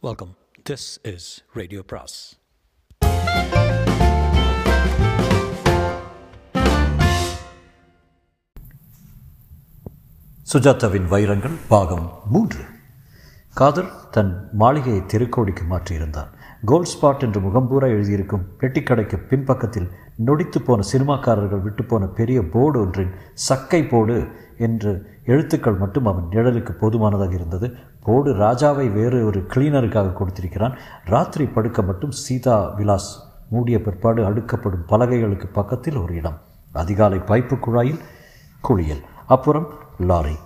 Welcome this is radio பிராஸ் சுஜாதாவின் வைரங்கள் பாகம் மூன்று. காதர் தன் மாளிகையை திருக்கோடிக்கு மாற்றியிருந்தார் கோல்ட் ஸ்பாட் என்று முகம்பூரா எழுதியிருக்கும் பெட்டிக்கடைக்கு பின்பக்கத்தில் நொடித்து போன சினிமாக்காரர்கள் விட்டுப்போன பெரிய போர்டு ஒன்றின் சக்கை போடு என்று எழுத்துக்கள் மட்டும் அவன் நிழலுக்கு போதுமானதாக இருந்தது. போடு ராஜாவை வேறு ஒரு கிளீனருக்காக கொடுத்திருக்கிறான். ராத்திரி படுக்க மட்டும் சீதா விலாஸ் மூடிய பிற்பாடு அடுக்கப்படும் பலகைகளுக்கு பக்கத்தில் ஒரு இடம். அதிகாலை பைப்பு குழாயில் குளியல். அப்புறம் லாரி.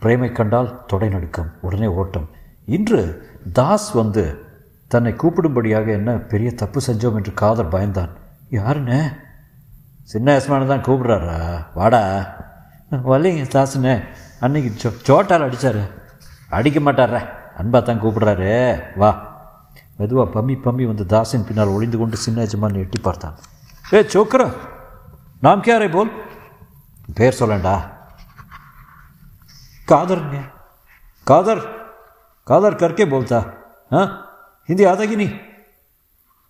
பிரேமை கண்டால் தொடை நடுக்கம் உடனே ஓட்டம். இன்று தாஸ் வந்து தன்னை கூப்பிடும்படியாக என்ன பெரிய தப்பு செஞ்சோம் என்று காதர் பயந்தான். யாருன்னு? சின்ன யஸ்மானு தான் கூப்பிட்றாரா? வாடா. வரலைங்க தாசனே அன்னைக்கு சோ சோட்டால் அடித்தார் அடிக்க மாட்டார அன்பா தான் கூப்பிட்றாரு. வா. மெதுவாக பம்மி பம்பி வந்து தாசின் பின்னால் ஒளிந்து கொண்டு சின்ன யஜமான் எட்டி பார்த்தான். ஏ சோக்கரா நாம் கேரே போல்? பேர் சொல்லண்டா. காதருங்க. காதர் காதர் கற்கே போல்தா? ஆ? ஹிந்தி ஆதகினி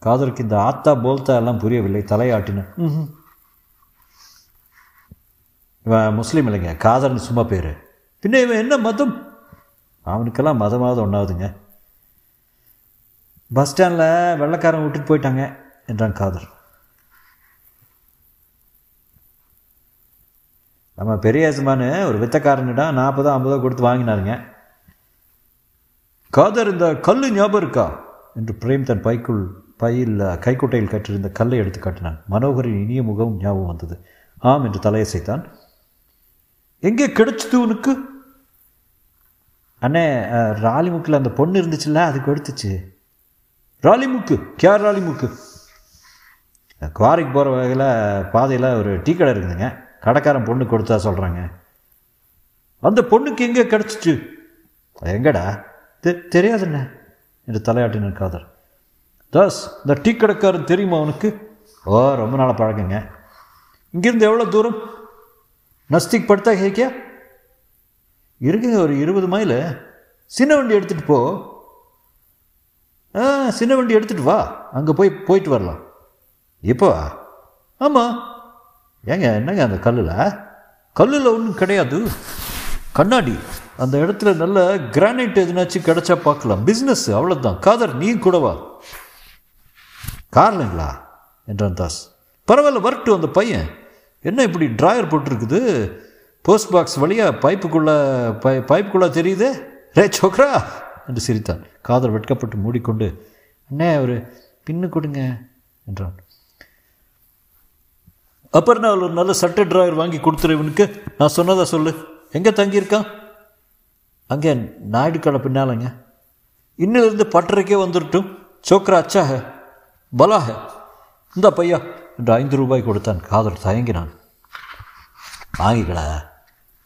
காதருக்கு இந்த ஆத்தா போல்தா எல்லாம் புரியவில்லை. தலையாட்டின. ம் இவன் முஸ்லீம் இல்லைங்க. காதர்னு சும்மா பேர். பின்ன இவன் என்ன மதம்? அவனுக்கெல்லாம் மதமாவது ஒன்றாவதுங்க பஸ் ஸ்டாண்டில் வெள்ளக்காரன் விட்டுட்டு போயிட்டாங்க என்றான் காதர். நம்ம பெரிய எஜமானு ஒரு வித்தக்காரனிடம் நாற்பதோ ஐம்பதோ கொடுத்து வாங்கினாருங்க. காதர் இந்த கல் ஞாபகம் இருக்கா? என்று பிரேம் தன் பைக்குள் பையில் கைக்குட்டையில் கற்றிருந்த கல்லை எடுத்து காட்டினான். மனோகரின் இனிய முகம் ஞாபகம் வந்தது. ஆம் என்று தலையசைத்தான். எங்கே கிடைச்சிது உனக்கு? அண்ணே ராலிமுக்கில் அந்த பொண்ணு இருந்துச்சுல்ல அது கொடுத்துச்சு. ராலிமுக்கு? கேர் ராலிமுக்கு? குவாரிக்கு போகிற வகையில் பாதையில் ஒரு டீ கடை இருக்குதுங்க. கடைக்காரன் பொண்ணு கொடுத்தா சொல்கிறாங்க அந்த பொண்ணுக்கு எங்கே கிடச்சிச்சு? எங்கடா? தெ தெரியாதுண்ணே. என்று தலையாட்டினர் காதர். தாஸ் இந்த டீ கடைக்காரன் தெரியுமா அவனுக்கு ஓ ரொம்ப நாளாக பழக்கங்க. இங்கேருந்து எவ்வளோ தூரம்? நஸ்திக் படுத்தா கேக்கியா இருக்குங்க ஒரு இருபது மைல். சின்ன வண்டி எடுத்துகிட்டு போ. ஆ சின்ன வண்டி எடுத்துகிட்டு வா. அங்கே போய் போயிட்டு வரலாம். இப்போ ஆமாம் ஏங்க என்னங்க அந்த கல்லில்? கல்லில் ஒன்றும் கிடையாது. கண்ணாடி. அந்த இடத்துல நல்ல கிரானைட் எதுனாச்சும் கிடைச்சா பார்க்கலாம். பிஸ்னஸ் அவ்வளோதான் காதர் நீ கூடவா கார்லங்களா? என்றான் தாஸ். பரவாயில்ல வரட்டும் அந்த பையன். என்ன இப்படி ட்ராயர் போட்டிருக்குது? போஸ்ட் பாக்ஸ் வழியாக பைப்புக்குள்ளே பை பைப்புக்குள்ளே தெரியுது? ரே சோக்ரா என்று சிரித்தான். காதல் வெட்கப்பட்டு மூடிக்கொண்டு அண்ணே ஒரு பின்னு கொடுங்க என்றான். அப்புறம் நான் ஒரு நல்ல சட்டை ட்ராயர் வாங்கி கொடுத்துரு இவனுக்கு. நான் சொன்னதா சொல்லு. எங்கே தங்கியிருக்கான்? அங்கே நாயுடு கடை பின்னாலங்க இன்னும் இருந்து பட்டறைக்கே வந்துடட்டும் சோக்ரா அச்சாக பலாக இந்த பையா. என்று ஐந்து ரூபாய் கொடுத்தான். காதல் தயங்கினான். வாங்கிக்கடா.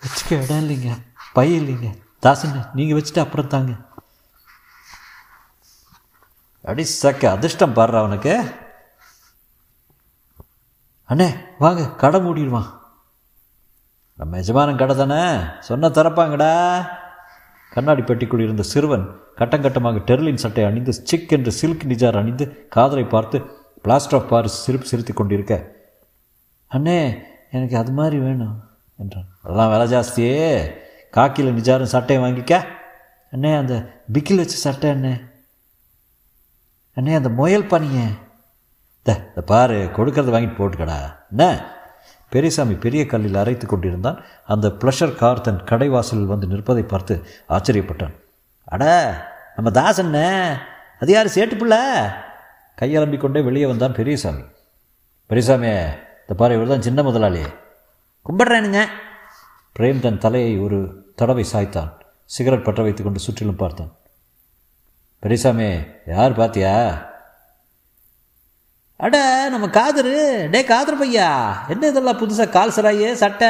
வச்சுக்க இடம் இல்லைங்க. பைய இல்லைங்க. தாசன் நீங்கள் வச்சுட்டு அப்புறம் தாங்க. அடி சக்க அதிர்ஷ்டம் பாடுறா அவனுக்கு. அண்ணே வாங்க கடை மூடிடுவான் நம்ம எஜமானன் கடை தானே? சொன்ன திறப்பாங்கடா. கண்ணாடி பெட்டிக்குள் இருந்த சிறுவன் கட்டங்கட்டமாக டெர்லின் சட்டை அணிந்து சிக் என்று சில்க் நிஜார் அணிந்து காதலை பார்த்து பிளாஸ்டர் ஆஃப் பாரிஸ் சிரிப்பு சிரித்து கொண்டிருக்க அண்ணே எனக்கு அது மாதிரி வேணும் என்றான். அதெல்லாம் விலை ஜாஸ்தியே. காக்கியில் நிஜாரும் சட்டையை வாங்கிக்க. அண்ணே அந்த பிக்கில் வச்ச சட்டை அண்ணே. அண்ணே அந்த முயல் பனியே. இந்த பாரு கொடுக்கறத வாங்கிட்டு போட்டுக்கடா. என்ன பெரியசாமி பெரிய கல்லில் அரைத்து கொண்டிருந்தான். அந்த ப்ளஷர் கார் தன் கடைவாசலில் வந்து நிற்பதை பார்த்து ஆச்சரியப்பட்டான். அட நம்ம தாசண்ண அது யார் சேட்டுப்பிள்ள பிள்ளை? கொண்டே வெளியே வந்தான் பெரியசாமி. பெரியசாமியே இந்த பாரு இவர் தான் சின்ன முதலாளி. கும்பிட்றேனுங்க. பிரேம் தன் தலையை ஒரு தடவை சாய்த்தான். சிகரெட் பற்ற வைத்து கொண்டு சுற்றிலும் பார்த்தான். பெரியசாமி யார் பார்த்தியா அட நம்ம காதரு. டே காதர் பையா என்ன இதெல்லாம் புதுசாக கால் சராயே சட்டை?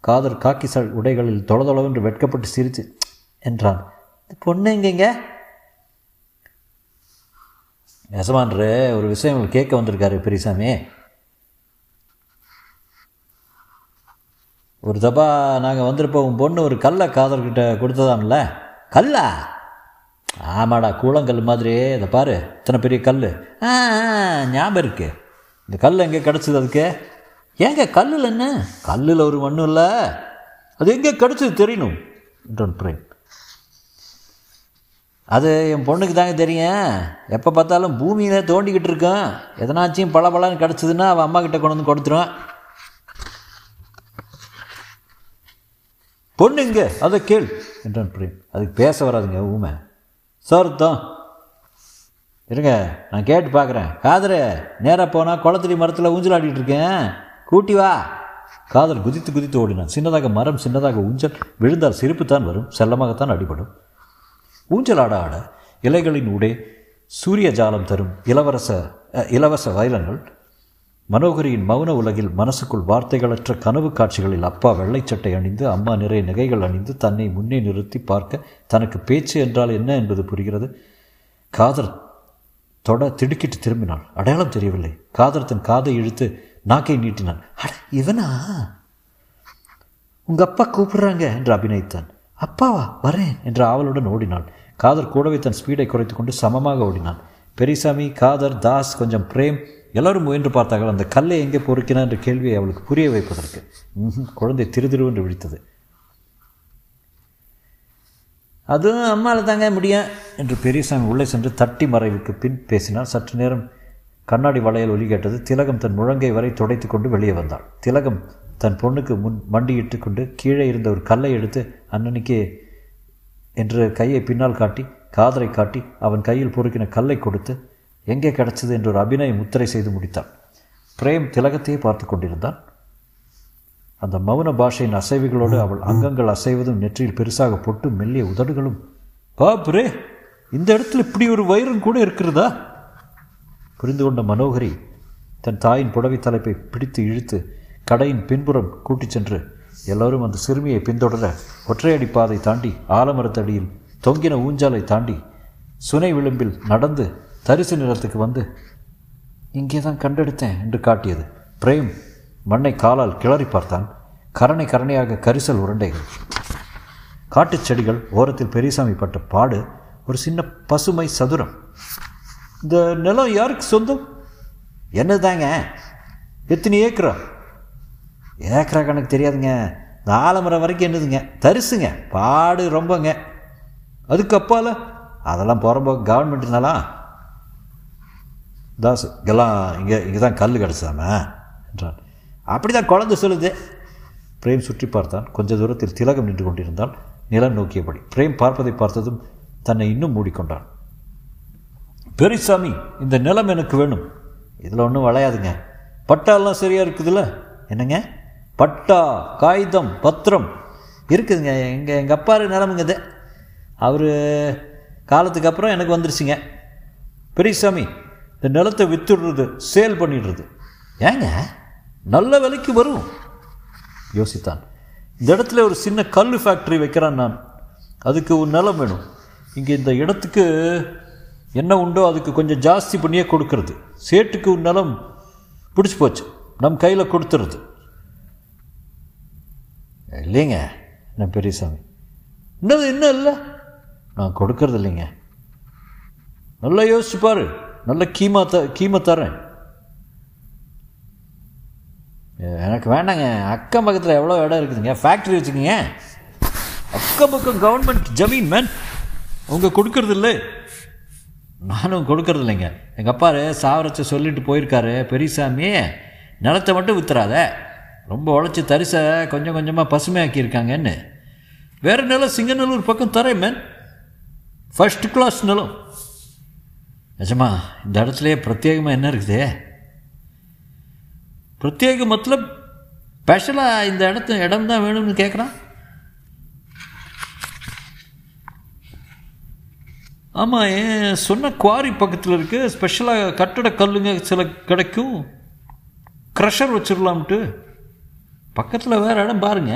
காதர் காக்கி ச உடைகளில் தொளதொளவென்று வெட்கப்பட்டு சிரித்து என்றான். பொண்ணு எங்கெங்க? எசமான்று ஒரு விஷயம் கேட்க வந்திருக்காரு பெரியசாமி ஒரு தப்பா நாங்கள் வந்திருப்போம் உன் பொண்ணு ஒரு கல்லை காதல்கிட்ட கொடுத்ததாம்ல. கல்லா ஆமாடா கூழங்கல் மாதிரி. இதை பாரு இத்தனை பெரிய கல் ஆ ஞாபகம் இருக்கு. இந்த கல் எங்கே கிடச்சிது அதுக்கு? ஏங்க கல்லில் என்ன? கல்லில் ஒரு மண்ணும் இல்லை அது எங்கே கிடச்சது தெரியணும். டோன்ட் பிரேம் அது என் பொண்ணுக்கு தாங்க தெரியும். எப்போ பார்த்தாலும் பூமியில் தோண்டிக்கிட்டு இருக்கோம் எதனாச்சும் பல பலன்னு கிடச்சிதுன்னா அவள் அம்மா கிட்டே கொண்டு வந்து கொடுத்துருவான். பொண்ணுங்க அதை கேள் என்றான் பிரேம். அதுக்கு பேச வராதுங்க ஊமை. சோர்த்தம் இருங்க நான் கேட்டு பார்க்குறேன். காதரு நேராக போனால் குளத்தடி மரத்தில் ஊஞ்சலாடிட்டு இருக்கேன். கூட்டி வா. காதல் குதித்து குதித்து ஓடினான். சின்னதாக மரம் சின்னதாக ஊஞ்சல். விழுந்தால் சிரிப்புத்தான் வரும். செல்லமாகத்தான் அடிபடும். ஊஞ்சலாட ஆட இலைகளின் ஊடே சூரிய ஜாலம் தரும் இளவரச இலவச வைரங்கள் மனோகரியின் மௌன உலகில் மனசுக்குள் வார்த்தைகளற்ற கனவு காட்சிகளில் அப்பா வெள்ளைச்சட்டை அணிந்து அம்மா நிறைய நகைகள் அணிந்து தன்னை முன்னே நிறுத்தி பார்க்க தனக்கு பேச்சு என்றால் என்ன என்பது புரிகிறது. காதர் தொட திடுக்கிட்டு திரும்பினாள். அடையாளம் தெரியவில்லை. காதர் தன் காதை இழுத்து நாக்கை நீட்டினான். அட இவனா? உங்கள் அப்பா கூப்பிடுறாங்க என்று அபிநயித்தான். அப்பாவா வரேன் என்று ஆவலுடன் ஓடினாள். காதர் கூடவே தன் ஸ்பீடை குறைத்து கொண்டு சமமாக ஓடினான். பெரியசாமி காதர் தாஸ் கொஞ்சம் பிரேம் எல்லாரும் முயன்று பார்த்தார்கள் அந்த கல்லை எங்கே பொறுக்கினா என்ற கேள்வியை அவளுக்கு புரிய வைப்பதற்கு. குழந்தை குழந்தை திருதிருவென்று விழித்தது. அதுவும் அம்மாவில் தாங்க முடியும் என்று பெரியசாமி உள்ளே சென்று தட்டி மறைவுக்கு பின் பேசினார் சற்று நேரம் கண்ணாடி வளையல் ஒலி கேட்டது. திலகம் தன் முழங்கை வரை துடைத்து கொண்டு வெளியே வந்தாள். திலகம் தன் பொண்ணுக்கு முன் மண்டியிட்டு கொண்டு கீழே இருந்த ஒரு கல்லை எடுத்து அண்ணனுக்கே என்று கையை பின்னால் காட்டி காதரை காட்டி அவன் கையில் பொறுக்கின கல்லை கொடுத்து எங்கே கிடச்சது? என்று ஒரு அபிநய முத்திரை செய்து முடித்தான். பிரேம் திலகத்தையே பார்த்து கொண்டிருந்தான். அந்த மௌன பாஷையின் அசைவுகளோடு அவள் அங்கங்கள் அசைவதும் நெற்றியில் பெருசாக பொட்டு மெல்லிய உதடுகளும் பாப்ரே இந்த இடத்துல இப்படி ஒரு வயிறும் கூட இருக்கிறதா? புரிந்து கொண்ட மனோகரி தன் தாயின் புடவை தலைப்பை பிடித்து இழுத்து கடையின் பின்புறம் கூட்டிச் சென்று எல்லோரும் அந்த சிறுமியை பின்தொடர ஒற்றையடி பாதை தாண்டி ஆலமரத்தடியில் தொங்கின ஊஞ்சாலை தாண்டி சுனை விளிம்பில் நடந்து தரிசு நிலத்துக்கு வந்து இங்கே தான் கண்டெடுத்தேன் என்று காட்டியது. பிரேம் மண்ணை காலால் கிளறி பார்த்தான். கரணை கரணையாக கரிசல் உருண்டைகள். காட்டுச் செடிகள் ஓரத்தில் பெரியசாமி பட்ட பாடு ஒரு சின்ன பசுமை சதுரம். இந்த நிலம் யாருக்கு சொந்தம்? என்னதாங்க எத்தனை ஏக்கரா? ஏக்கரா கணக்கு தெரியாதுங்க? இந்த ஆலமரம் வரைக்கும் என்னதுங்க? தரிசுங்க. பாடு ரொம்பங்க. அதுக்கு அப்பால அதெல்லாம் புறம்போக்கு கவர்மெண்ட்னாலாம் தாஸ் இங்கெல்லாம் இங்கே இங்கே தான் கல் கிடச்சாம என்றான். அப்படி தான் குழந்தை சொல்லுது. பிரேம் சுற்றி பார்த்தான். கொஞ்ச தூரத்தில் திலகம் நின்று கொண்டிருந்தால் நிலம் நோக்கியபடி. பிரேம் பார்ப்பதை பார்த்ததும் தன்னை இன்னும் மூடிக்கொண்டான். பெரியசாமி இந்த நிலம் எனக்கு வேணும். இதில் ஒன்றும் விளையாதுங்க. பட்டாலாம் சரியாக இருக்குதுல்ல? என்னங்க? பட்டா காகிதம் பத்திரம். இருக்குதுங்க. எங்கள் எங்கள் அப்பா நிலமுங்க இது அவர் காலத்துக்கு அப்புறம் எனக்கு வந்துருச்சுங்க. பெரியசாமி இந்த நிலத்தை வித்துடுறது சேல் பண்ணிடுறது. ஏங்க? நல்ல விலைக்கு வரும். யோசித்தான். இந்த இடத்துல ஒரு சின்ன கல் ஃபேக்ட்ரி வைக்கிறான் நான். அதுக்கு ஒரு நிலம் வேணும். இங்கே இந்த இடத்துக்கு என்ன உண்டோ அதுக்கு கொஞ்சம் ஜாஸ்தி பண்ணியே கொடுக்கறது. சேட்டுக்கு ஒரு நிலம் பிடிச்சி போச்சு. நம் கையில் கொடுத்துறது இல்லைங்க என்ன பெரியசாமி? இன்னது இன்னும் இல்லை? நான் கொடுக்கறது இல்லைங்க. நல்லா யோசிச்சு பாரு நல்ல கீமா த கீமை தரேன் எனக்கு வேண்டாங்க அக்கம் பக்கத்தில் எவ்வளோ இடம் இருக்குதுங்க? ஃபேக்ட்ரி வச்சுக்கோங்க. அக்கம் பக்கம் கவர்மெண்ட் ஜமீன் மேன் அவங்க கொடுக்கறது இல்லை. நானும் கொடுக்கறது இல்லைங்க. எங்கள் அப்பா சாவரச்ச சொல்லிட்டு போயிருக்காரு பெரியசாமி. நிலத்தை மட்டும் வித்துறாத. ரொம்ப உழைச்சி தரிசை கொஞ்சம் கொஞ்சமாக பசுமையாக்கியிருக்காங்கன்னு வேறு நிலம் சிங்கநல்லூர் பக்கம் தரேன் மேன் ஃபர்ஸ்ட் கிளாஸ் நிலம். நிஜமா இந்த இடத்துலையே பிரத்யேகமாக என்ன இருக்குது? பிரத்யேக மத்தலப் ஸ்பெஷலாக இந்த இடத்து இடம் தான் வேணும்னு கேட்குறான் ஆமாம் ஏன் சொன்ன குவாரி பக்கத்தில் இருக்கு ஸ்பெஷலாக கட்டட கல்லுங்க சில கிடைக்கும். க்ரஷர் வச்சிடலாம்ட்டு பக்கத்தில் வேறு இடம் பாருங்க.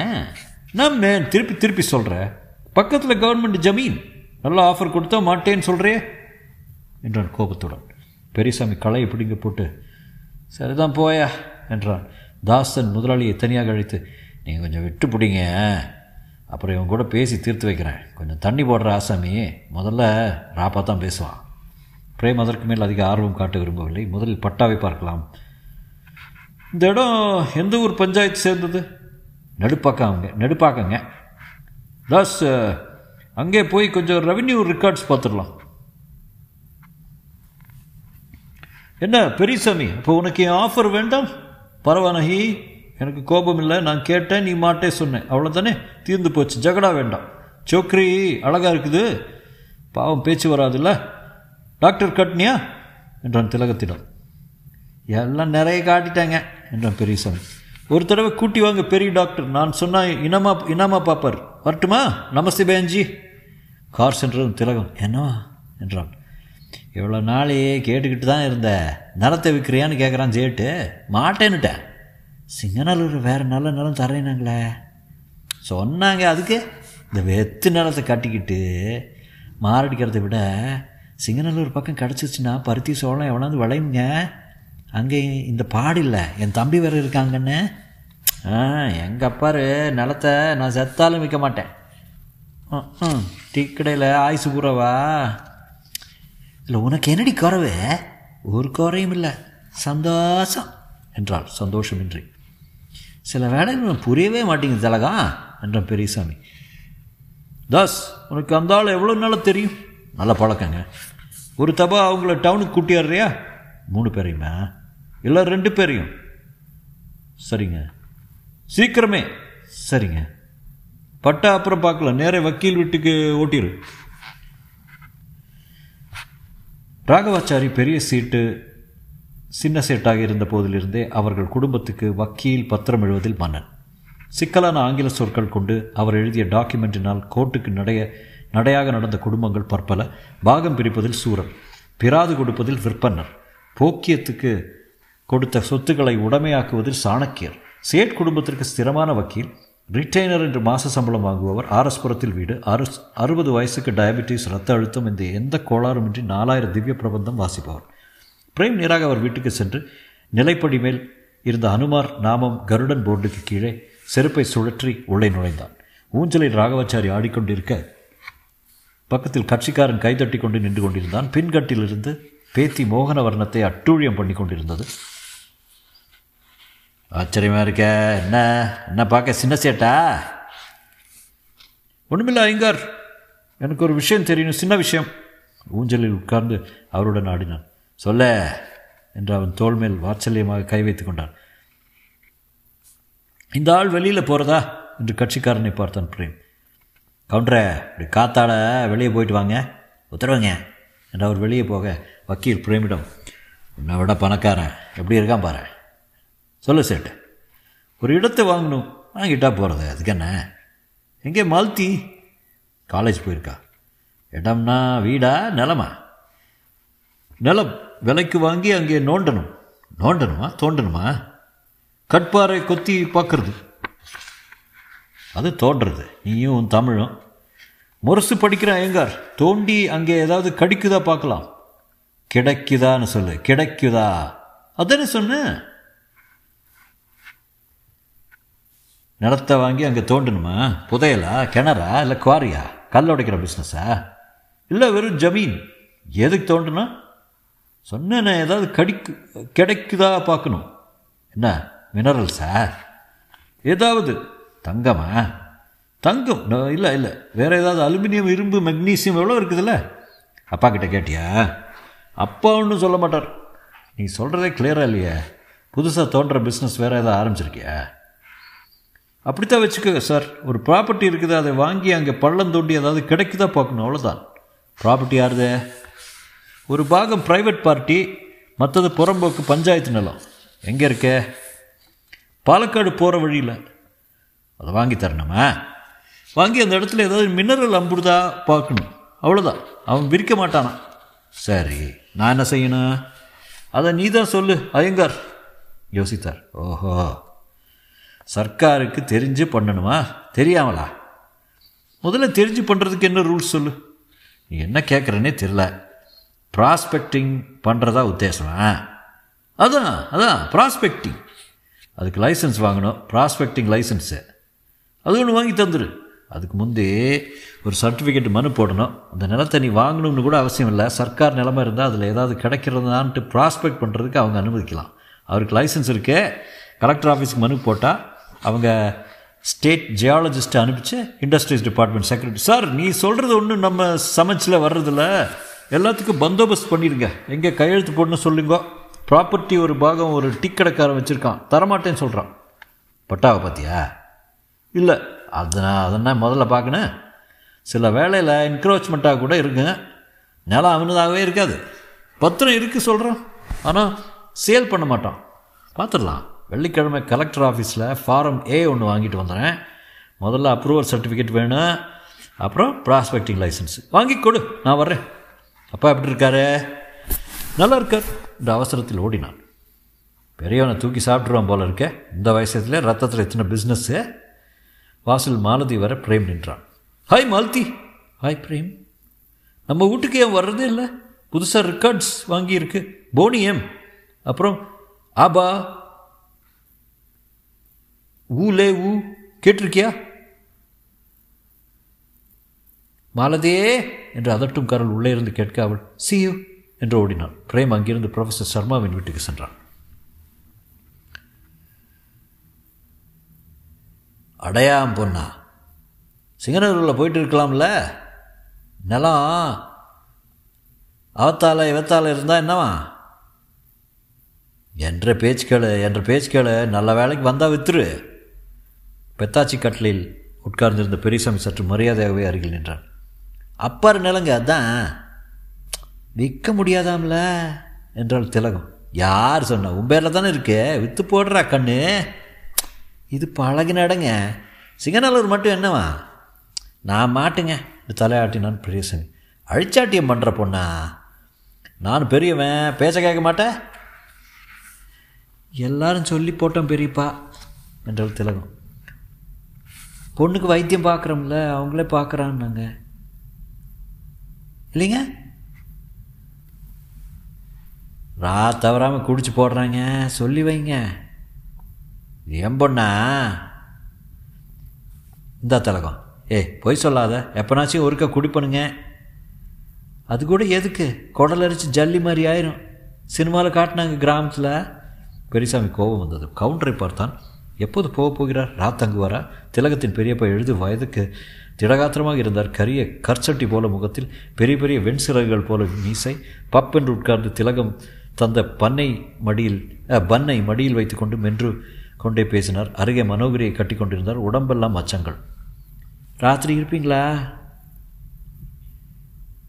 நான் மேன் திருப்பி திருப்பி சொல்கிறேன் பக்கத்தில் கவர்மெண்ட் ஜமீன். நல்லா ஆஃபர் கொடுத்தா மாட்டேன்னு சொல்கிறே என்றான் கோபத்துடன். பெரியசாமி களையை பிடிங்க போட்டு சரிதான் போயா? என்றான். தாசன் முதலாளியை தனியாக அழைத்து நீங்கள் கொஞ்சம் விட்டு பிடிங்க. அப்புறம் இவன் கூட பேசி தீர்த்து வைக்கிறேன். கொஞ்சம் தண்ணி போடுற ஆசாமி முதல்ல ராப்பா தான் பேசுவான். பிரேம் அதற்கு மேல் அதிக ஆர்வம் காட்ட விரும்பவில்லை. முதலில் பட்டாவை பார்க்கலாம். இந்த இடம் எந்த ஊர் பஞ்சாயத்து சேர்ந்தது? நடுப்பாக்காங்க நடுப்பாக்கங்க. தாஸ் அங்கே போய் கொஞ்சம் ரெவென்யூ ரெக்கார்ட்ஸ் பார்த்துடலாம். என்ன பெரியசாமி இப்போ உனக்கு என் ஆஃபர் வேண்டாம்? பரவானகி எனக்கு கோபம் இல்லை நான் கேட்டேன் நீ மாட்டே சொன்னேன். அவ்வளோதானே தீர்ந்து போச்சு. ஜகடா வேண்டாம். சோக்ரி அழகாக இருக்குது. பாவம் பேச்சு வராதுல்ல? டாக்டர் கட்னியா? என்றான் திலகத்திடம். எல்லாம் நிறைய காட்டிட்டாங்க. என்றான் பெரியசாமி ஒரு தடவை கூட்டி வாங்க பெரிய டாக்டர் நான் சொன்னா இனமா இனமா பாப்பார். வரட்டுமா? நமஸ்தே பேஞ்சி கார் சென்றதும் திலகம். என்னவா? என்றான். இவ்வளோ நாளே கேட்டுக்கிட்டு தான் இருந்த. நிலத்தை விற்கிறியான்னு கேட்குறான் ஜேட்டு. மாட்டேன்னுட்டேன் சிங்கநல்லூர் வேறு நல்ல நிலம் தரேனாங்களே சொன்னாங்க அதுக்கு. இந்த வெத்து நிலத்தை கட்டிக்கிட்டு மாரடிக்கிறத விட சிங்கநல்லூர் பக்கம் கிடச்சிச்சின்னா பருத்தி சோளம் எவனாவது விளையுங்க. அங்கே இந்த பாடில்லை என் தம்பி வேறு இருக்காங்கன்னு. ஆ எங்கள் அப்பாரு நிலத்தை நான் செத்தாலும் விற்க மாட்டேன். ம் டீ கடையில் ஆயுசு பூராவா? இல்லை உனக்கு என்னடி குறவு? ஒரு குறையும் இல்லை. சந்தோஷம் என்றாள் சந்தோஷமின்றி. சில வேலைகள் புரியவே மாட்டேங்குது தலகா என்றான் பெரியசாமி. தாஸ் உனக்கு அந்த ஆள் எவ்வளோ நாளாக தெரியும்? நல்லா பழக்கங்க. ஒரு தபா அவங்கள டவுனுக்கு கூட்டியாடுறியா? மூணு பேரையுமா? இல்லை ரெண்டு பேரையும். சரிங்க. சீக்கிரமே. சரிங்க. பட்டா அப்புறம் பார்க்கலாம் நேரே வக்கீல் வீட்டுக்கு ஓட்டிரு. ராகவாச்சாரி பெரிய சீட்டு சின்ன சேட்டாக இருந்த போதிலிருந்தே அவர்கள் குடும்பத்துக்கு வக்கீல் பத்திரம் எழுவதில் மன்னன். சிக்கலான ஆங்கில சொற்கள் கொண்டு அவர் எழுதிய டாக்குமெண்ட்டினால் கோர்ட்டுக்கு நடைய நடையாக நடந்த குடும்பங்கள் பற்பல. பாகம் பிரிப்பதில் சூரன். பிராது கொடுப்பதில் விற்பன்னர் போக்கியத்துக்கு கொடுத்த சொத்துக்களை உடைமையாக்குவதில் சாணக்கியர். சேட் குடும்பத்திற்கு ஸ்திரமான வக்கீல் ரிட்டைனர் என்று மாச சம்பளம் வாங்குபவர் ஆரஸ்புரத்தில் வீடு அறு அறுபது வயசுக்கு டயபெட்டிஸ் ரத்த அழுத்தம் இந்த எந்த கோளாறுமின்றி நாலாயிரம் திவ்ய பிரபந்தம் வாசிப்பவர். பிரேம் நேராக அவர் வீட்டுக்கு சென்று நிலைப்படி மேல் இருந்த அனுமார் நாமம் கருடன் போர்டுக்கு கீழே செருப்பை சுழற்றி உள்ளே நுழைந்தான். ஊஞ்சலில் ராகவாச்சாரி ஆடிக்கொண்டிருக்க பக்கத்தில் கட்சிக்காரன் கைதட்டி கொண்டு நின்று கொண்டிருந்தான். பின்கட்டிலிருந்து பேத்தி மோகன வர்ணத்தை அட்டூழியம் பண்ணி கொண்டிருந்தது ஆச்சரியமாக இருக்க? என்ன? என்ன பார்க்க சின்ன சேட்டா ஒன்றுமில்ல ஐங்கார் எனக்கு ஒரு விஷயம் தெரியணும் சின்ன விஷயம். ஊஞ்சலில் உட்கார்ந்து அவருடன் ஆடினான் சொல்ல என்று அவன் தோல் மேல் வாட்சல்யமாக கை வைத்து கொண்டான். இந்த ஆள் வெளியில் போகிறதா என்று கட்சிக்காரனை பார்த்தான் பிரேம். கவுண்டரே இப்படி காத்தாட வெளியே போயிட்டு வாங்க. உத்தரவுங்க. என்று அவர் வெளியே போக? வக்கீல் பிரேமிடம். உன்னை விட பணக்காரன். எப்படி இருக்கான் பாரு. சொல்லு சேட்டு. ஒரு இடத்தை வாங்கணும். வாங்கிட்டா போகிறது அதுக்கு என்ன? எங்கே மால்தி காலேஜ் போயிருக்கா. இடம்னா வீடா நிலமா? நிலம் விலைக்கு வாங்கி அங்கே நோண்டணும். நோண்டணுமா? தோண்டணுமா? கட்பாறை கொத்தி பார்க்குறது. அது தோன்றுறது நீயும் உன் தமிழும். முரசு படிக்கிற ஐயங்கார் தோண்டி அங்கே ஏதாவது கடிக்குதா பார்க்கலாம். கிடைக்குதான்னு சொல்லு கிடைக்குதா? அதானே சொன்னேன் நிலத்தை வாங்கி அங்கே தோண்டணுமா? புதையலா கிணறா இல்லை குவாரியா? கல் உடைக்கிற பிஸ்னஸா இல்லை வெறும் ஜமீன்? எதுக்கு தோண்டணும்? சொன்னேனே ஏதாவது கடிக்கு கிடைக்குதா பார்க்கணும். என்ன மினரல்ஸா ஏதாவது தங்கமா? தங்கம். இல்லை இல்லை. வேறு ஏதாவது அலுமினியம் இரும்பு மெக்னீசியம் எவ்வளோ இருக்குதுல்ல? அப்பா கிட்ட கேட்டியா? அப்பா ஒன்றும் சொல்ல மாட்டார். நீ சொல்கிறதே கிளியராக இல்லையே. புதுசாக தோன்ற பிஸ்னஸ் வேறு ஏதாவது ஆரம்பிச்சிருக்கியா? அப்படித்தான் வச்சுக்கோங்க சார் ஒரு ப்ராப்பர்ட்டி இருக்குது அதை வாங்கி அங்கே பள்ளம் தோண்டி ஏதாவது கிடைக்குதா பார்க்கணும் அவ்வளோதான் ப்ராப்பர்ட்டி யாருது? ஒரு பாகம் ப்ரைவேட் பார்ட்டி மற்றது புறம்போக்கு பஞ்சாயத்து நிலம். எங்கே இருக்க? பாலக்காடு போகிற வழியில். அதை வாங்கி தரணுமா? வாங்கி அந்த இடத்துல ஏதாவது மினரல் அம்புடுதா பார்க்கணும். அவ்வளோதான் அவன் விரிக்க மாட்டானா? சரி நான் என்ன செய்யணும்? அதை நீ தான் சொல்லு ஐயங்கார். யோசித்தார். ஓஹோ. சர்க்காருக்கு தெரிஞ்சு பண்ணணுமா? தெரியாமலா? முதல்ல தெரிஞ்சு பண்ணுறதுக்கு என்ன ரூல்ஸ் சொல்லு? நீ என்ன கேட்குறனே தெரில ப்ராஸ்பெக்டிங் பண்ணுறதா உத்தேசமா? அதான் அதான் ப்ராஸ்பெக்டிங் அதுக்கு லைசன்ஸ் வாங்கணும். ப்ராஸ்பெக்டிங் லைசன்ஸு அது ஒன்று வாங்கி தந்துடு அதுக்கு முந்தி ஒரு சர்டிஃபிகேட் மனு போடணும். அந்த நிலத்தை நீ வாங்கணும்னு கூட அவசியம் இல்லை. சர்க்கார் நிலமை இருந்தால் அதில் ஏதாவது கிடைக்கிறதான்ட்டு ப்ராஸ்பெக்ட் பண்ணுறதுக்கு அவங்க அனுமதிக்கலாம். அவருக்கு லைசன்ஸ் இருக்கு. கலெக்டர் ஆஃபீஸுக்கு மனு போட்டால் அவங்க ஸ்டேட் ஜியாலஜிஸ்ட்டை அனுப்பிச்சு இண்டஸ்ட்ரீஸ் டிபார்ட்மெண்ட் செக்ரட்டரி சார் நீ சொல்கிறது ஒன்றும் நம்ம சமைச்சில் வர்றதில்ல. எல்லாத்துக்கும் பந்தோபஸ்த் பண்ணிடுங்க. எங்கே கையெழுத்து போடணும் சொல்லுங்க. ப்ராப்பர்ட்டி ஒரு பாகம் ஒரு டீ கடைக்காரன் வச்சுருக்கான். தரமாட்டேன்னு சொல்கிறான் பட்டாவை பார்த்தியா இல்லை. அது நான் அதெல்லாம் முதல்ல பார்க்கணும். சில வேலையில் என்க்ரோச்மெண்ட்டாக கூட இருக்குங்க. நிலம் அவனதாகவே இருக்காது. பத்திரம் இருக்குது சொல்கிறோம் ஆனால் சேல் பண்ண மாட்டோம். பார்த்துடலாம். வெள்ளிக்கிழமை கலெக்டர் ஆஃபீஸில் ஃபாரம் ஏ ஒன்று வாங்கிட்டு வந்துடுறேன் முதல்ல அப்ரூவல் சர்டிஃபிகேட் வேணும். அப்புறம் ப்ராஸ்பெக்டிங் லைசன்ஸ் வாங்கி கொடு. நான் வர்றேன். அப்பா எப்படி இருக்காரு? நல்லா இருக்கார். இந்த அவசரத்தில் ஓடினான். பெரியவனை தூக்கி சாப்பிட்ருவான் போல இருக்க. இந்த வயசத்துல ரத்தத்தில் எத்தனை பிஸ்னஸ்ஸு வாசல் மாலதி வர பிரேம் நின்றான். Hi Malathi hi Prem. நம்ம வீட்டுக்கு ஏன் வர்றதே இல்லை? புதுசாக ரெக்கார்ட்ஸ் வாங்கியிருக்கு. போனி ஏம். அப்புறம் ஆபா. ஊலே ஊ கேட்டிருக்கியா? மாலதியே என்று அதட்டும் கரல் உள்ளே இருந்து கேட்க அவள் சி யூ என்று ஓடினாள் பிரேம் அங்கிருந்து ப்ரொஃபஸர் சர்மாவின் வீட்டுக்கு சென்றான். அடையாம் பொண்ணா. சிங்கனூரில் போயிட்டு இருக்கலாம்ல நிலம் அவத்தால இவத்தால இருந்தால் என்னவா? என்ற பேச்சுக்கள் என்ற பேச்சுக்கள் நல்ல வேலைக்கு வந்தால் வித்துரு. பெத்தாச்சி கட்டலில் உட்கார்ந்திருந்த பெரியசாமி சற்று மரியாதையாகவே அருகில் நின்றான். அப்பாரு நிலங்க அதான். விற்க முடியாதாம்ல? என்றால் திலகம். யார் சொன்ன? உன் பேரில் தானே இருக்கு. விற்று போடுறா கண்ணு. இது பழகின இடங்க சிங்கநல்லூர் மட்டும் என்னவா? நான் மாட்டுங்க. இந்த தலையாட்டினான் பெரியசாமி அழிச்சாட்டியம் பண்ணுற பொண்ணா? நான் பெரியவன். பேச கேட்க மாட்டேன் எல்லாரும் சொல்லி போட்டோம் பெரியப்பா என்றால் திலகம். பொண்ணுக்கு வைத்தியம் பார்க்குறோம்ல அவங்களே பார்க்குறான்னாங்க. இல்லைங்க? ரா தவறாமல் குடிச்சு போடுறாங்க. சொல்லி வைங்க. என் பொண்ணா? இந்தா திலகம். ஏய் பொய் சொல்லாத. எப்போனாச்சும் ஒருக்கா குடிப்பணுங்க. அது கூட எதுக்கு? குடல் அரிச்சு ஜல்லி மாதிரி ஆயிரும். சினிமாவில் காட்டினாங்க கிராமத்தில். பெரியசாமி கோபம் வந்தது. கவுண்டரை பார்த்தான். எப்போது போக போகிறார்? ராத்தங்குவாரா திலகத்தின் பெரியப்பா எழுது வயதுக்கு திடகாத்திரமாக இருந்தார். கரிய கற்சட்டி போல முகத்தில் பெரிய பெரிய வெண்சிறகுகள் போல மீசை. பப்பென்று உட்கார்ந்து திலகம் தந்த பண்ணை மடியில் பண்ணை மடியில் வைத்துக்கொண்டு மென்று கொண்டே பேசினார். அருகே மனோகரியை கட்டி கொண்டிருந்தார். உடம்பெல்லாம் அச்சங்கள். ராத்திரி இருப்பீங்களா?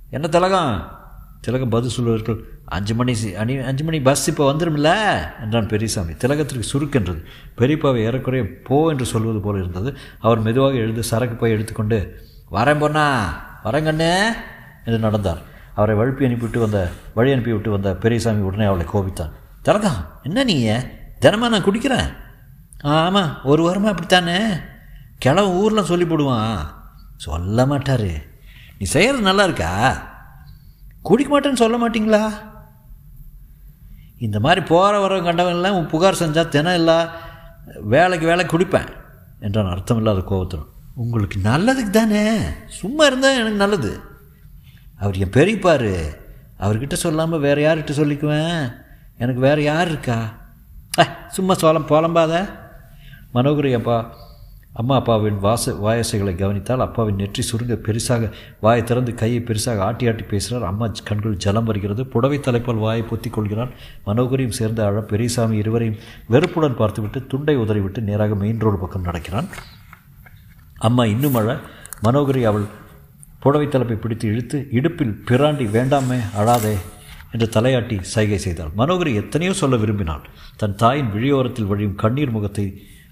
என்ன திலகம்? திலகம் பதில் சொல்வதற்குள் அஞ்சு மணி அணி அஞ்சு மணி பஸ் இப்போ வந்துடும்ல என்றான் பெரியசாமி. திலகத்திற்கு சுருக்கென்றது. பெரியப்பாவை ஏறக்குறைய போ என்று சொல்வது போல இருந்தது. அவர் மெதுவாக எழுந்து சரக்கு போய் எடுத்துக்கொண்டு வரேன் பொண்ணா வரங்கண்ணே என்று நடந்தார். அவரை வழுப்பி அனுப்பிவிட்டு வந்த வழி அனுப்பிவிட்டு வந்த பெரியசாமி உடனே அவளை கோபித்தான். திலகம் என்ன நீ? தினமாக நான் குடிக்கிறேன். ஆமாம் ஒரு வாரமாக அப்படித்தானே? கிளவு ஊரில் சொல்லி போடுவான் சொல்ல மாட்டார். நீ செய்கிறது நல்லா இருக்கா குடிக்க மாட்டேன்னு சொல்ல மாட்டிங்களா? இந்த மாதிரி போகிற வர கண்டவன்லாம் உன் புகார் செஞ்சால் தினம் இல்லை வேலைக்கு வேலை குடிப்பேன் என்றான் அர்த்தம் இல்லாத கோபத்துடன். உங்களுக்கு நல்லதுக்கு தானே? சும்மா இருந்தால் எனக்கு நல்லது. அவர் என் பெரியப்பார். அவர்கிட்ட சொல்லாமல் வேறு யார்கிட்ட சொல்லிக்குவேன்? எனக்கு வேறு யார் இருக்கா? ஆ சும்மா சோளம் புலம்பாத. மனோகரி அப்பா அம்மா அப்பாவின் வாச வாயசைகளை கவனித்தால் அப்பாவின் நெற்றி சுருங்க பெருசாக வாயை திறந்து கையை பெருசாக ஆட்டி ஆட்டி பேசுகிறார். அம்மா கண்கள் ஜலம் வருகிறது. புடவை தலைப்பால் வாயை பொத்திக் கொள்கிறான். மனோகரியும் சேர்ந்த அழ பெரியசாமி இருவரையும் வெறுப்புடன் பார்த்துவிட்டு துண்டை உதறிவிட்டு நேராக மெயின் ரோடு பக்கம் நடக்கிறான். அம்மா இன்னும் அழ மனோகரி அவள் புடவை தலைப்பை பிடித்து இழுத்து இடுப்பில் பிராண்டி வேண்டாமே அழாதே என்று தலையாட்டி சைகை செய்தாள். மனோகரி எத்தனையோ சொல்ல விரும்பினாள். தன் தாயின் விழியோரத்தில் வழியும் கண்ணீர் முகத்தை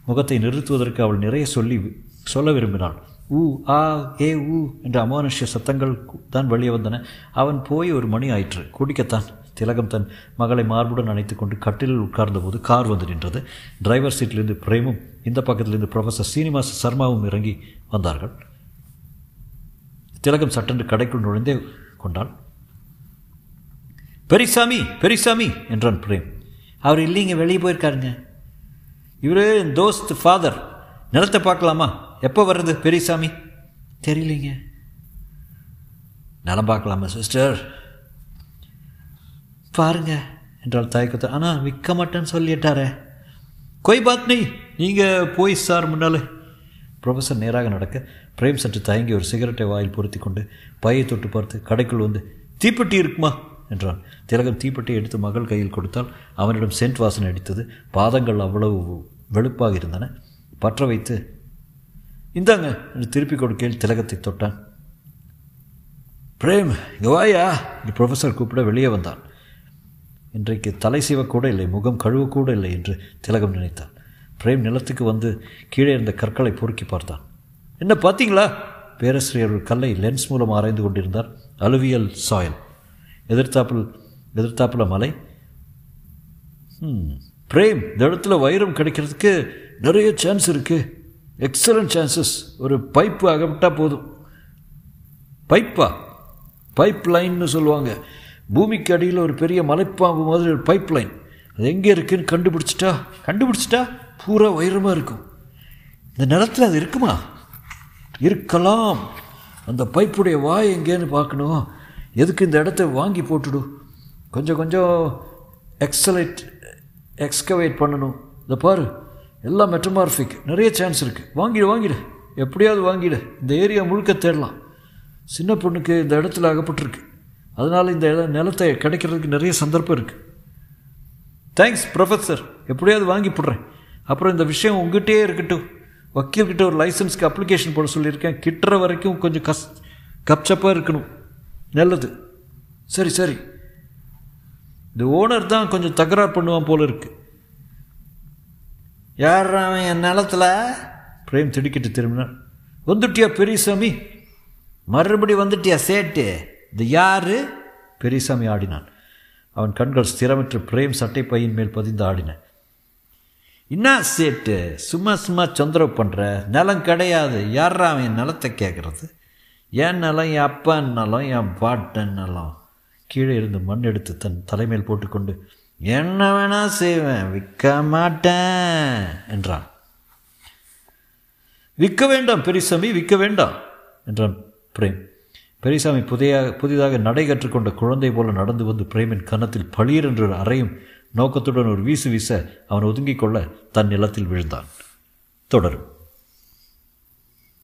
முகத்தை நிறுத்துவதற்கு அவள் நிறைய சொல்லி சொல்ல விரும்பினாள். ஊ ஆ ஏ ஊ என்ற அமானுஷ்ய சத்தங்கள் தான் வெளியே வந்தன. அவன் போய் ஒரு மணி ஆயிற்று. குடிக்கத்தான். திலகம் தன் மகளை மார்புடன் அணைத்து கொண்டு கட்டிலில் உட்கார்ந்தபோது கார் வந்து நின்றது. டிரைவர் சீட்டிலிருந்து பிரேமும் இந்த பக்கத்திலிருந்து ப்ரொஃபஸர் சீனிவாச சர்மாவும் இறங்கி வந்தார்கள். திலகம் சட்டென்று கடைக்குள் நுழைந்தே கொண்டாள். பெரிசாமி பெரிசாமி என்றான் பிரேம். அவர் இல்லைங்க வெளியே போயிருக்காருங்க. இவரே தோஸ்த் ஃபாதர். நிலத்தை பார்க்கலாமா? எப்போ வர்றது பெரியசாமி? தெரியலீங்க. நிலம் பார்க்கலாமா சிஸ்டர்? பாருங்க என்றால் தயக்கத்தை ஆனால் விற்க மாட்டேன்னு சொல்லிட்டாரே. கொய் பாத் நீ நீங்கள் போய் சார் முன்னாலே. ப்ரொஃபஸர் நேராக நடக்க பிரேம் சற்று தயங்கி ஒரு சிகரெட்டை வாயில் பொருத்தி கொண்டு பையை தொட்டு பார்த்து கடைக்குள் வந்து தீப்பெட்டி இருக்குமா? என்றான். திலகம் தீப்பெட்டியை எடுத்து மகள் கையில் கொடுத்தால் அவனிடம் சென்ட் வாசனை அடித்தது. பாதங்கள் அவ்வளவு வெளுப்பாக இருந்தன. பற்ற வைத்து இந்தாங்க என்று திருப்பி கொடுக்கையில் திலகத்தை தொட்டான். பிரேம் இங்கே வாயா என்று ப்ரொஃபஸர் கூப்பிட வெளியே வந்தான். இன்றைக்கு தலை சீவக்கூட இல்லை முகம் கழுவக்கூட இல்லை என்று திலகம் நினைத்தான். பிரேம் நிலத்துக்கு வந்து கீழே இருந்த கற்களை பொறுக்கி பார்த்தான். என்ன பார்த்தீங்களா? பேரஸ்ரீயர் ஒரு கல்லை லென்ஸ் மூலம் ஆராய்ந்து கொண்டிருந்தார். அலுவியல் சாயல். எதிர்த்தாப்பில் எதிர்த்தாப்பில் மலை? பிரேம் இந்த இடத்துல வைரம் கிடைக்கிறதுக்கு நிறைய சான்ஸ் இருக்குது எக்ஸலண்ட் சான்சஸ் ஒரு பைப்பு அகப்பட்டால் போதும். பைப்பா பைப் லைன்னு சொல்லுவாங்க. பூமிக்கு அடியில் ஒரு பெரிய மலைப்பாம்பு மாதிரி ஒரு பைப் லைன் அது எங்கே இருக்குன்னு கண்டுபிடிச்சிட்டா? கண்டுபிடிச்சிட்டா பூரா வைரமாக இருக்கும். இந்த நிலத்தில் அது இருக்குமா? இருக்கலாம். அந்த பைப்புடைய வாய் எங்கேன்னு பார்க்கணும். எதுக்கு இந்த இடத்த வாங்கி போட்டுடும் கொஞ்சம் கொஞ்சம் எக்ஸலைட் எக்ஸ்கவேட் பண்ணணும். இதை பாரு எல்லாம் மெட்டமார்ஃபிக் நிறைய சான்ஸ் இருக்குது வாங்கிடு வாங்கிடு. எப்படியாவது வாங்கிடு. இந்த ஏரியா முழுக்க தேடலாம். சின்ன பொண்ணுக்கு இந்த இடத்துல அகப்பட்டிருக்கு. அதனால் இந்த நிலத்தை கிடைக்கிறதுக்கு நிறைய சந்தர்ப்பம் இருக்குது தேங்க்ஸ் ப்ரொஃபஸர் எப்படியாவது வாங்கி போடுறேன். அப்புறம் இந்த விஷயம் உங்ககிட்டயே இருக்கட்டும். வக்கீல்கிட்ட ஒரு லைசன்ஸ்க்கு அப்ளிகேஷன் போட சொல்லியிருக்கேன். கிட்டுற வரைக்கும் கொஞ்சம் கஸ் கப்சப்பாக இருக்கணும். நல்லது. சரி சரி. இந்த ஓனர் தான் கொஞ்சம் தகராறு பண்ணுவான் போல இருக்கு. யார் அவன் என் நிலத்தில்? பிரேம் திடுக்கிட்டு திரும்பினான். வந்துட்டியா பெரியசாமி? மறுபடி வந்துட்டியா சேட்டு? இது யாரு? பெரியசாமி ஆடினான். அவன் கண்கள் ஸ்திரமற்று பிரேம் சட்டை பையின் மேல் பதிந்து ஆடின. என்ன சேட்டு சும்மா சும்மா தொந்தரவு பண்ணுற நிலம் கிடையாது. யாரா அவன் நிலத்தை கேட்குறது என் நிலம் என் அப்பா நிலம் என் பாட்டன் நிலம். கீழே இருந்து மண் எடுத்து தன் தலைமையில் போட்டுக்கொண்டு என்ன வேணா செய்வேன் விற்க மாட்டேன் என்றான். விற்க வேண்டாம் பெரியசாமி விற்க வேண்டாம் என்றான் பிரேம். பெரியசாமி புதிய புதிதாக நடை கற்றுக்கொண்ட குழந்தை போல நடந்து வந்து பிரேமின் கன்னத்தில் பளீர் ஒரு அறையும் நோக்கத்துடன் ஒரு வீசு வீச அவன் ஒதுங்கிக் கொள்ள தன் நிலத்தில் விழுந்தான். தொடரும்.